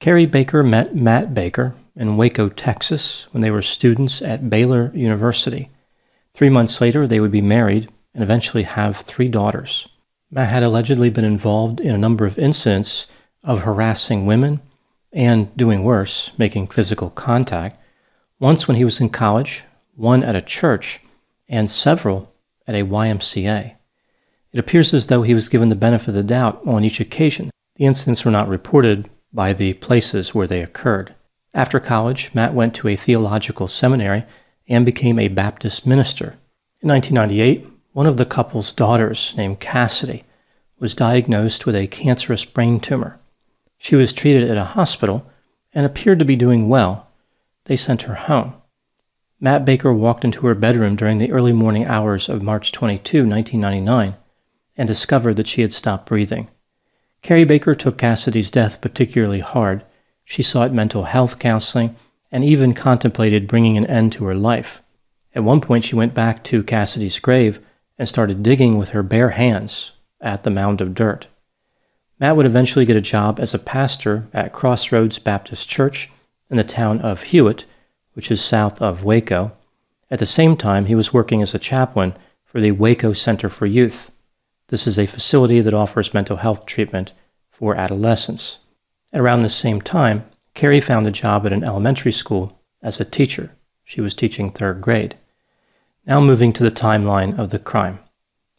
Carrie Baker met Matt Baker in Waco, Texas, when they were students at Baylor University. Three months later, they would be married and eventually have three daughters. Matt had allegedly been involved in a number of incidents of harassing women and, doing worse, making physical contact. Once when he was in college, one at a church, and several at a YMCA. It appears as though he was given the benefit of the doubt on each occasion. The incidents were not reported, by the places where they occurred. After college, Matt went to a theological seminary and became a Baptist minister. In 1998, one of the couple's daughters, named Cassidy, was diagnosed with a cancerous brain tumor. She was treated at a hospital and appeared to be doing well. They sent her home. Matt Baker walked into her bedroom during the early morning hours of March 22, 1999, and discovered that she had stopped breathing. Carrie Baker took Cassidy's death particularly hard. She sought mental health counseling and even contemplated bringing an end to her life. At one point, she went back to Cassidy's grave and started digging with her bare hands at the mound of dirt. Matt would eventually get a job as a pastor at Crossroads Baptist Church in the town of Hewitt, which is south of Waco. At the same time, he was working as a chaplain for the Waco Center for Youth. This is a facility that offers mental health treatment for adolescents. At around the same time, Carrie found a job at an elementary school as a teacher. She was teaching third grade. Now moving to the timeline of the crime.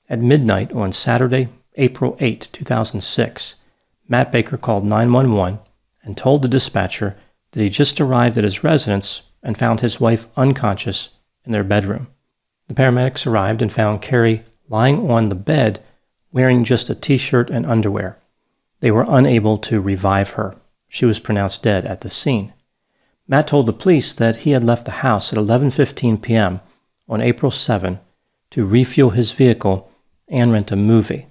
At midnight on Saturday, April 8, 2006, Matt Baker called 911 and told the dispatcher that he just arrived at his residence and found his wife unconscious in their bedroom. The paramedics arrived and found Carrie lying on the bed wearing just a t shirt and underwear. They were unable to revive her. She was pronounced dead at the scene. Matt told the police that he had left the house at 11:15 p.m. on April 7 to refuel his vehicle and rent a movie.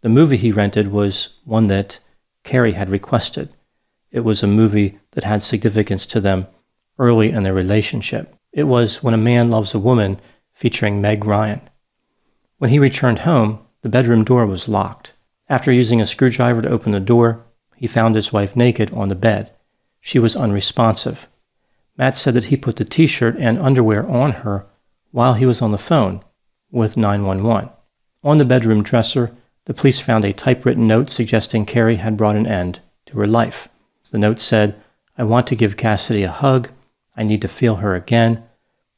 The movie he rented was one that Carrie had requested. It was a movie that had significance to them early in their relationship. It was When a Man Loves a Woman featuring Meg Ryan. When he returned home, the bedroom door was locked. After using a screwdriver to open the door, he found his wife naked on the bed. She was unresponsive. Matt said that he put the t shirt and underwear on her while he was on the phone with 911. On the bedroom dresser, the police found a typewritten note suggesting Carrie had brought an end to her life. The note said, I want to give Cassidy a hug. I need to feel her again.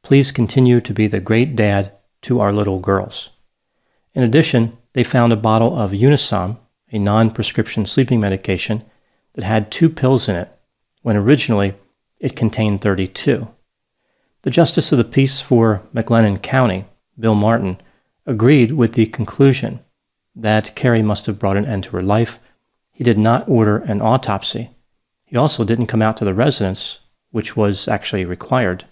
Please continue to be the great dad to our little girls. In addition, they found a bottle of Unisom, a non prescription sleeping medication, that had two pills in it, when originally it contained 32. The Justice of the Peace for McLennan County, Bill Martin, agreed with the conclusion that Carrie must have brought an end to her life. He did not order an autopsy. He also didn't come out to the residence, which was actually required.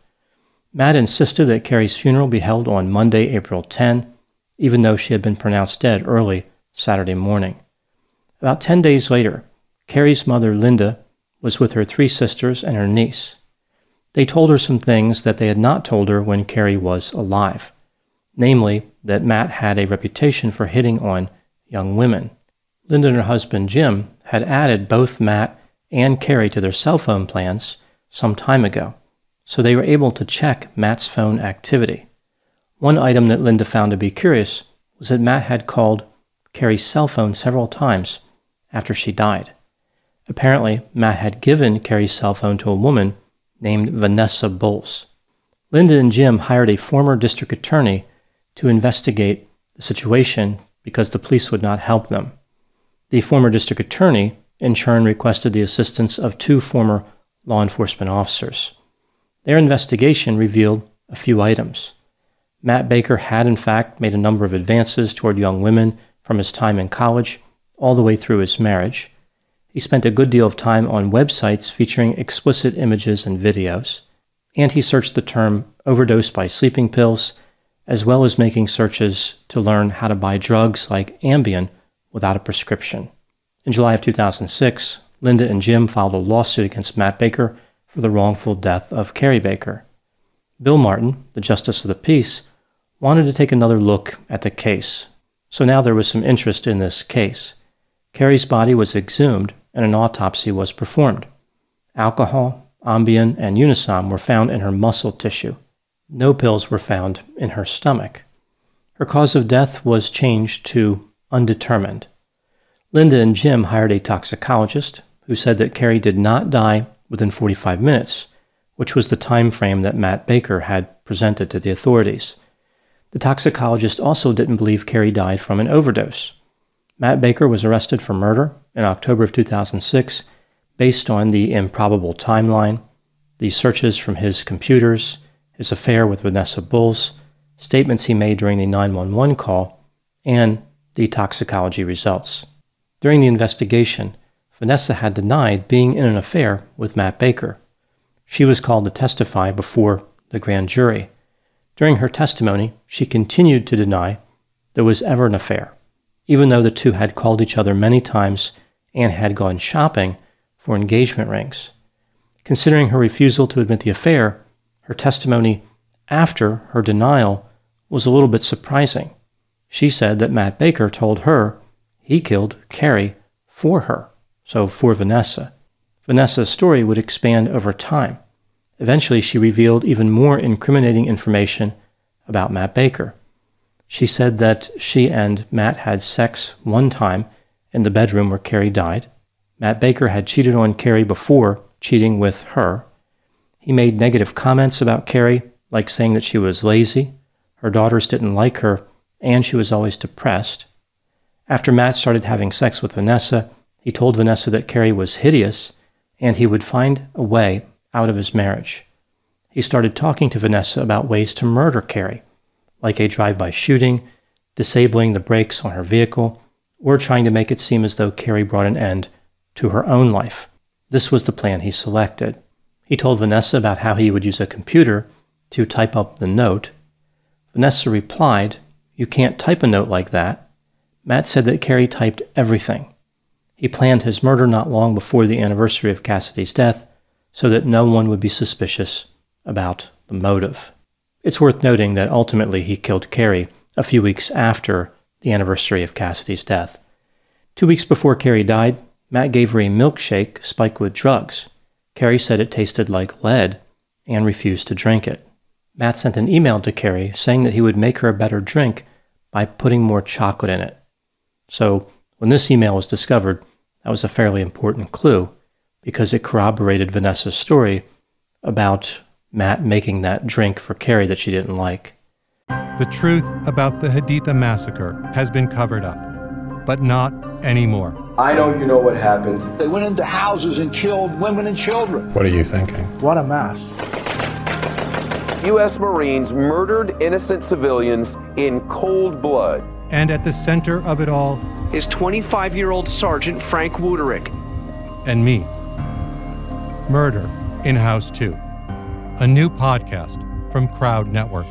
Matt insisted that Carrie's funeral be held on Monday, April 10, even though she had been pronounced dead early Saturday morning. About 10 days later, Carrie's mother, Linda, was with her three sisters and her niece. They told her some things that they had not told her when Carrie was alive, namely, that Matt had a reputation for hitting on young women. Linda and her husband, Jim, had added both Matt and Carrie to their cell phone plans some time ago, so they were able to check Matt's phone activity. One item that Linda found to be curious was that Matt had called Carrie's cell phone several times after she died. Apparently, Matt had given Carrie's cell phone to a woman named Vanessa Bulls. Linda and Jim hired a former district attorney to investigate the situation because the police would not help them. The former district attorney, in turn, requested the assistance of two former law enforcement officers. Their investigation revealed a few items. Matt Baker had, in fact, made a number of advances toward young women from his time in college all the way through his marriage. He spent a good deal of time on websites featuring explicit images and videos, and he searched the term overdose by sleeping pills, as well as making searches to learn how to buy drugs like Ambien without a prescription. In July of 2006, Linda and Jim filed a lawsuit against Matt Baker for the wrongful death of Carrie Baker. Bill Martin, the Justice of the Peace, wanted to take another look at the case. So now there was some interest in this case. Carrie's body was exhumed and an autopsy was performed. Alcohol, Ambien, and Unisom were found in her muscle tissue. No pills were found in her stomach. Her cause of death was changed to undetermined. Linda and Jim hired a toxicologist who said that Carrie did not die within 45 minutes, which was the time frame that Matt Baker had presented to the authorities. The toxicologist also didn't believe Carrie died from an overdose. Matt Baker was arrested for murder in October of 2006 based on the improbable timeline, the searches from his computers, his affair with Vanessa Bulls, statements he made during the 911 call, and the toxicology results. During the investigation, Vanessa had denied being in an affair with Matt Baker. She was called to testify before the grand jury. During her testimony, she continued to deny there was ever an affair, even though the two had called each other many times and had gone shopping for engagement rings. Considering her refusal to admit the affair, her testimony after her denial was a little bit surprising. She said that Matt Baker told her he killed Carrie for her, so for Vanessa. Vanessa's story would expand over time. Eventually, she revealed even more incriminating information about Matt Baker. She said that she and Matt had sex one time in the bedroom where Carrie died. Matt Baker had cheated on Carrie before cheating with her. He made negative comments about Carrie, like saying that she was lazy, her daughters didn't like her, and she was always depressed. After Matt started having sex with Vanessa, he told Vanessa that Carrie was hideous and he would find a way out of his marriage. He started talking to Vanessa about ways to murder Carrie, like a drive by shooting, disabling the brakes on her vehicle, or trying to make it seem as though Carrie brought an end to her own life. This was the plan he selected. He told Vanessa about how he would use a computer to type up the note. Vanessa replied, You can't type a note like that. Matt said that Carrie typed everything. He planned his murder not long before the anniversary of Cassidy's death so that no one would be suspicious about the motive. It's worth noting that ultimately he killed Carrie a few weeks after the anniversary of Cassidy's death. Two weeks before Carrie died, Matt gave her a milkshake spiked with drugs. Carrie said it tasted like lead and refused to drink it. Matt sent an email to Carrie saying that he would make her a better drink by putting more chocolate in it. So, when this email was discovered, that was a fairly important clue because it corroborated Vanessa's story about Matt making that drink for Carrie that she didn't like. The truth about the Haditha massacre has been covered up, but not anymore. I know you know what happened. They went into houses and killed women and children. What are you thinking? What a mess. U.S. Marines murdered innocent civilians in cold blood. And at the center of it all is 25 year old Sergeant Frank Wuterich. And me. Murder in House 2. A new podcast from Crowd Network.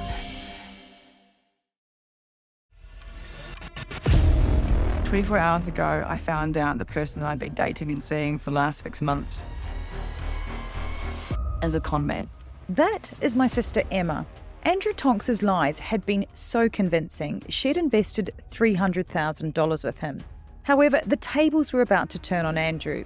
Twenty-four hours ago, I found out the person that I'd been dating and seeing for the last six months as a con man. That is my sister Emma. Andrew Tonks's lies had been so convincing, she'd invested $300,000 with him. However, the tables were about to turn on Andrew.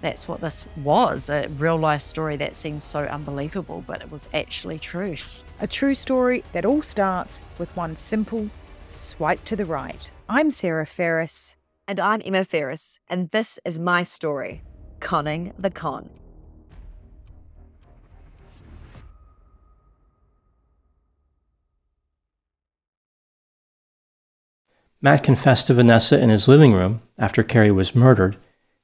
That's what this was a real life story that seems so unbelievable, but it was actually true. A true story that all starts with one simple swipe to the right. I'm Sarah Ferris. And I'm Emma Ferris, and this is my story Conning the Con. Matt confessed to Vanessa in his living room after Carrie was murdered.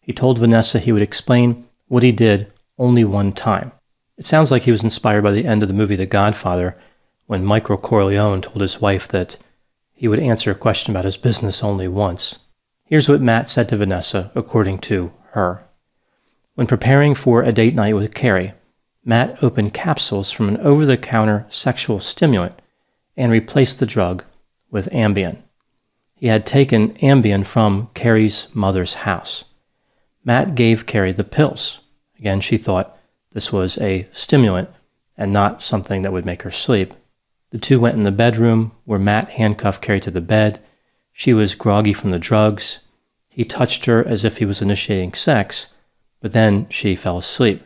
He told Vanessa he would explain what he did only one time. It sounds like he was inspired by the end of the movie The Godfather when Michael Corleone told his wife that he would answer a question about his business only once. Here's what Matt said to Vanessa, according to her. When preparing for a date night with Carrie, Matt opened capsules from an over the counter sexual stimulant and replaced the drug with Ambien. He had taken Ambien from Carrie's mother's house. Matt gave Carrie the pills. Again, she thought this was a stimulant and not something that would make her sleep. The two went in the bedroom where Matt handcuffed Carrie to the bed. She was groggy from the drugs. He touched her as if he was initiating sex, but then she fell asleep.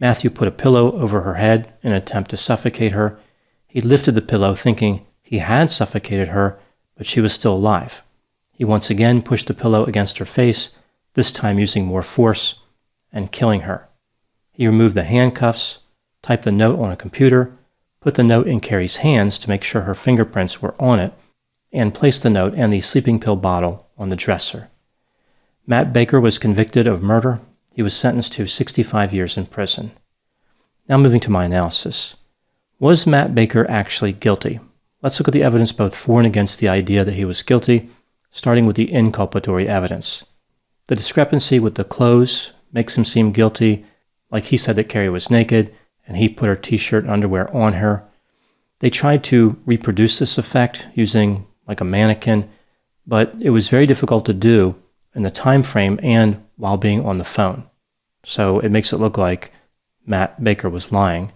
Matthew put a pillow over her head in an attempt to suffocate her. He lifted the pillow, thinking he had suffocated her, but she was still alive. He once again pushed the pillow against her face, this time using more force and killing her. He removed the handcuffs, typed the note on a computer, put the note in Carrie's hands to make sure her fingerprints were on it, and placed the note and the sleeping pill bottle on the dresser. Matt Baker was convicted of murder. He was sentenced to 65 years in prison. Now, moving to my analysis. Was Matt Baker actually guilty? Let's look at the evidence both for and against the idea that he was guilty, starting with the inculpatory evidence. The discrepancy with the clothes makes him seem guilty, like he said that Carrie was naked and he put her t shirt underwear on her. They tried to reproduce this effect using like a mannequin, but it was very difficult to do in the time frame and while being on the phone. So it makes it look like Matt Baker was lying.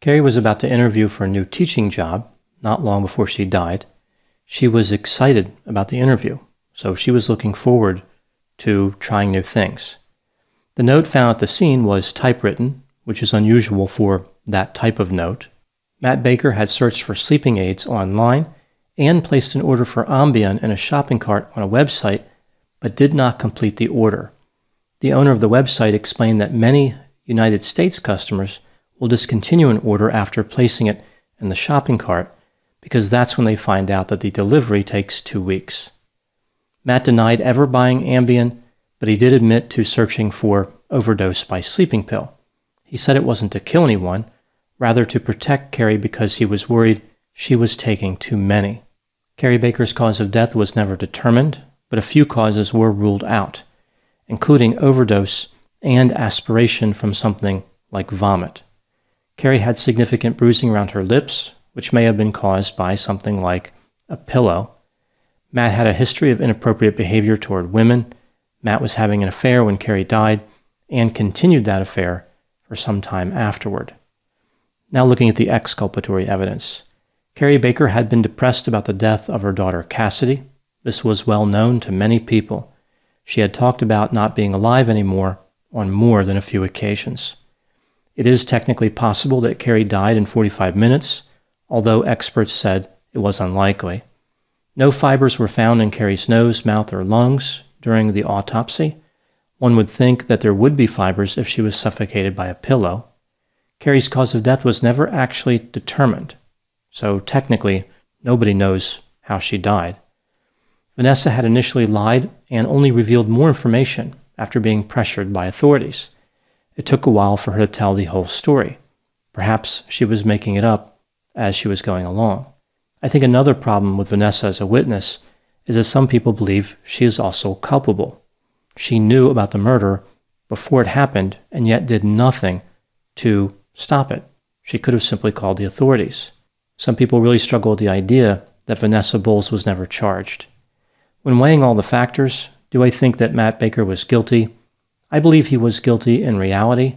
Carrie was about to interview for a new teaching job not long before she died. She was excited about the interview, so she was looking forward to trying new things. The note found at the scene was typewritten, which is unusual for that type of note. Matt Baker had searched for sleeping aids online and placed an order for Ambien in a shopping cart on a website, but did not complete the order. The owner of the website explained that many United States customers will discontinue an order after placing it in the shopping cart because that's when they find out that the delivery takes two weeks. Matt denied ever buying Ambien, but he did admit to searching for overdose by sleeping pill. He said it wasn't to kill anyone, rather to protect Carrie because he was worried she was taking too many. Carrie Baker's cause of death was never determined, but a few causes were ruled out, including overdose and aspiration from something like vomit. Carrie had significant bruising around her lips, which may have been caused by something like a pillow. Matt had a history of inappropriate behavior toward women. Matt was having an affair when Carrie died and continued that affair for some time afterward. Now, looking at the exculpatory evidence. Carrie Baker had been depressed about the death of her daughter Cassidy. This was well known to many people. She had talked about not being alive anymore on more than a few occasions. It is technically possible that Carrie died in 45 minutes, although experts said it was unlikely. No fibers were found in Carrie's nose, mouth, or lungs during the autopsy. One would think that there would be fibers if she was suffocated by a pillow. Carrie's cause of death was never actually determined, so technically, nobody knows how she died. Vanessa had initially lied and only revealed more information after being pressured by authorities. It took a while for her to tell the whole story. Perhaps she was making it up as she was going along. I think another problem with Vanessa as a witness is that some people believe she is also culpable. She knew about the murder before it happened and yet did nothing to stop it. She could have simply called the authorities. Some people really struggle with the idea that Vanessa Bulls was never charged. When weighing all the factors, do I think that Matt Baker was guilty? I believe he was guilty in reality.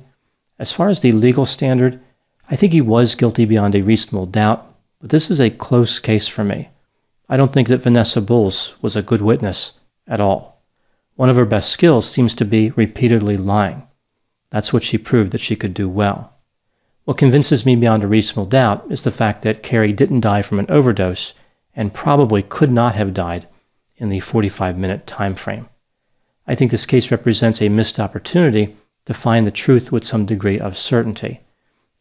As far as the legal standard, I think he was guilty beyond a reasonable doubt, but this is a close case for me. I don't think that Vanessa Bulls was a good witness at all. One of her best skills seems to be repeatedly lying. That's what she proved that she could do well. What convinces me beyond a reasonable doubt is the fact that Carrie didn't die from an overdose and probably could not have died in the 45 minute time frame. I think this case represents a missed opportunity to find the truth with some degree of certainty.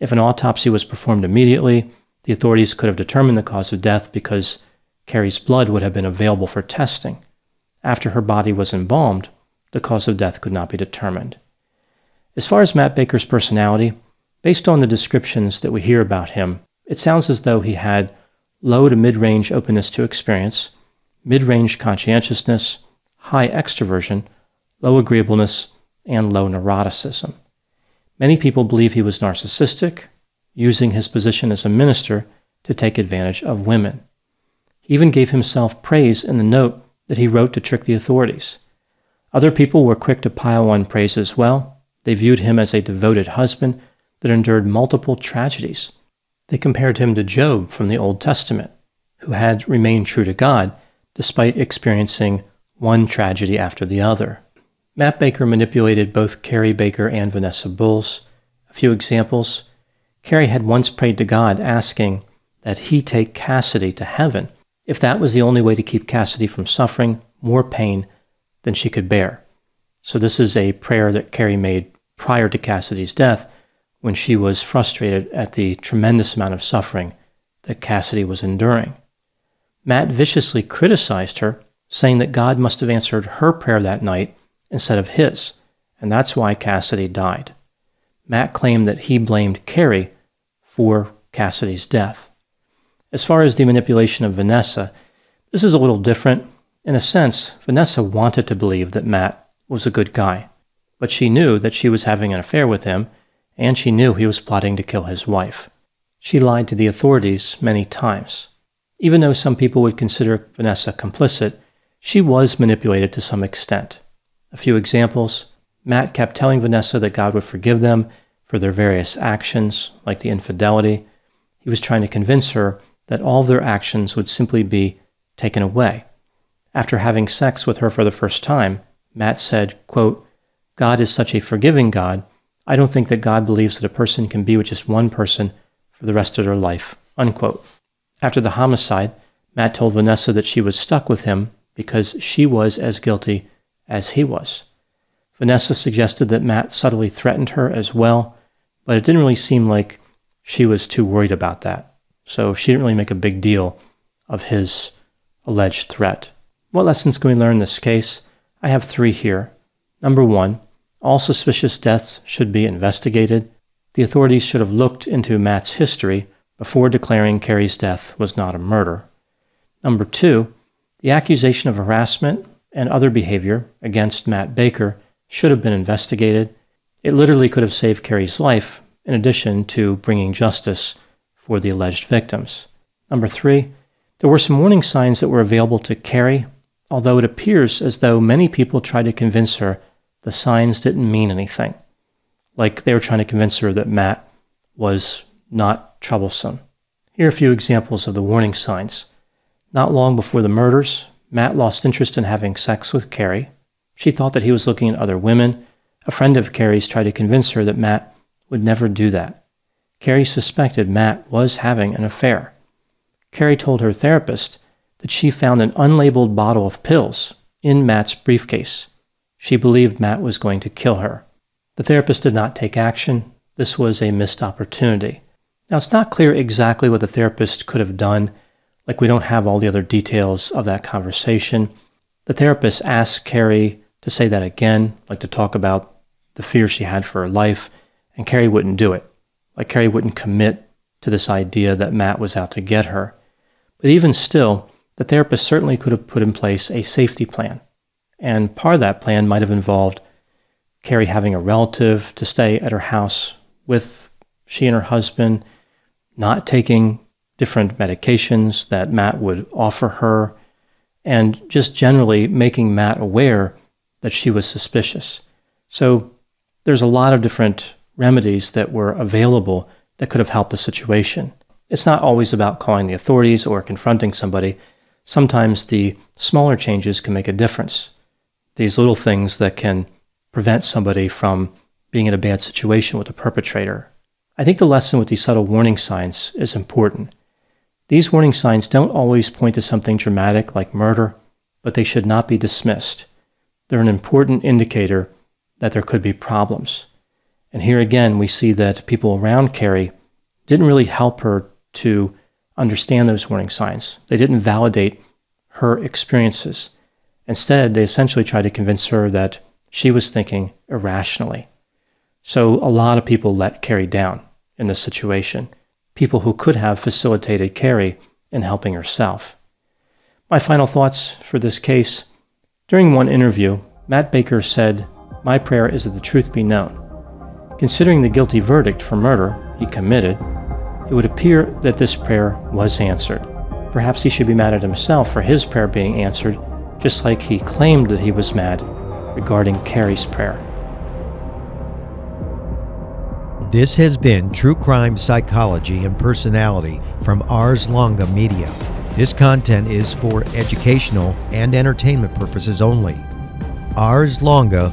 If an autopsy was performed immediately, the authorities could have determined the cause of death because Carrie's blood would have been available for testing. After her body was embalmed, the cause of death could not be determined. As far as Matt Baker's personality, based on the descriptions that we hear about him, it sounds as though he had low to mid range openness to experience, mid range conscientiousness, high extroversion, low agreeableness, and low neuroticism. Many people believe he was narcissistic, using his position as a minister to take advantage of women. He even gave himself praise in the note that he wrote to trick the authorities. Other people were quick to pile on praise as well. They viewed him as a devoted husband that endured multiple tragedies. They compared him to Job from the Old Testament, who had remained true to God despite experiencing one tragedy after the other. Matt Baker manipulated both Carrie Baker and Vanessa Bulls. A few examples Carrie had once prayed to God asking that he take Cassidy to heaven if that was the only way to keep Cassidy from suffering more pain than she could bear. So, this is a prayer that Carrie made prior to Cassidy's death when she was frustrated at the tremendous amount of suffering that Cassidy was enduring. Matt viciously criticized her, saying that God must have answered her prayer that night instead of his, and that's why Cassidy died. Matt claimed that he blamed Carrie for Cassidy's death. As far as the manipulation of Vanessa, this is a little different. In a sense, Vanessa wanted to believe that Matt was a good guy, but she knew that she was having an affair with him, and she knew he was plotting to kill his wife. She lied to the authorities many times. Even though some people would consider Vanessa complicit, she was manipulated to some extent. A few examples Matt kept telling Vanessa that God would forgive them for their various actions, like the infidelity. He was trying to convince her that all their actions would simply be taken away. After having sex with her for the first time, Matt said, quote, God is such a forgiving God, I don't think that God believes that a person can be with just one person for the rest of their life. Unquote. After the homicide, Matt told Vanessa that she was stuck with him because she was as guilty as he was. Vanessa suggested that Matt subtly threatened her as well, but it didn't really seem like she was too worried about that. So she didn't really make a big deal of his alleged threat. What lessons can we learn in this case? I have three here. Number one, all suspicious deaths should be investigated. The authorities should have looked into Matt's history before declaring Carrie's death was not a murder. Number two, the accusation of harassment and other behavior against Matt Baker should have been investigated. It literally could have saved Carrie's life, in addition to bringing justice for the alleged victims. Number three, there were some warning signs that were available to Carrie, although it appears as though many people tried to convince her the signs didn't mean anything. Like they were trying to convince her that Matt was not troublesome. Here are a few examples of the warning signs. Not long before the murders, Matt lost interest in having sex with Carrie. She thought that he was looking at other women. A friend of Carrie's tried to convince her that Matt would never do that. Carrie suspected Matt was having an affair. Carrie told her therapist that she found an unlabeled bottle of pills in Matt's briefcase. She believed Matt was going to kill her. The therapist did not take action. This was a missed opportunity. Now, it's not clear exactly what the therapist could have done, like, we don't have all the other details of that conversation. The therapist asked Carrie to say that again, like to talk about the fear she had for her life, and Carrie wouldn't do it. Like Carrie wouldn't commit to this idea that Matt was out to get her. But even still, the therapist certainly could have put in place a safety plan. And part of that plan might have involved Carrie having a relative to stay at her house with she and her husband, not taking different medications that Matt would offer her, and just generally making Matt aware that she was suspicious. So there's a lot of different remedies that were available that could have helped the situation. It's not always about calling the authorities or confronting somebody. Sometimes the smaller changes can make a difference. These little things that can prevent somebody from being in a bad situation with the perpetrator. I think the lesson with these subtle warning signs is important. These warning signs don't always point to something dramatic like murder, but they should not be dismissed. They're an important indicator that there could be problems. And here again, we see that people around Carrie didn't really help her to understand those warning signs. They didn't validate her experiences. Instead, they essentially tried to convince her that she was thinking irrationally. So a lot of people let Carrie down in this situation, people who could have facilitated Carrie in helping herself. My final thoughts for this case during one interview, Matt Baker said, My prayer is that the truth be known. Considering the guilty verdict for murder he committed, it would appear that this prayer was answered. Perhaps he should be mad at himself for his prayer being answered, just like he claimed that he was mad regarding Carrie's prayer. This has been True Crime Psychology and Personality from Ars Longa Media. This content is for educational and entertainment purposes only. Ars Longa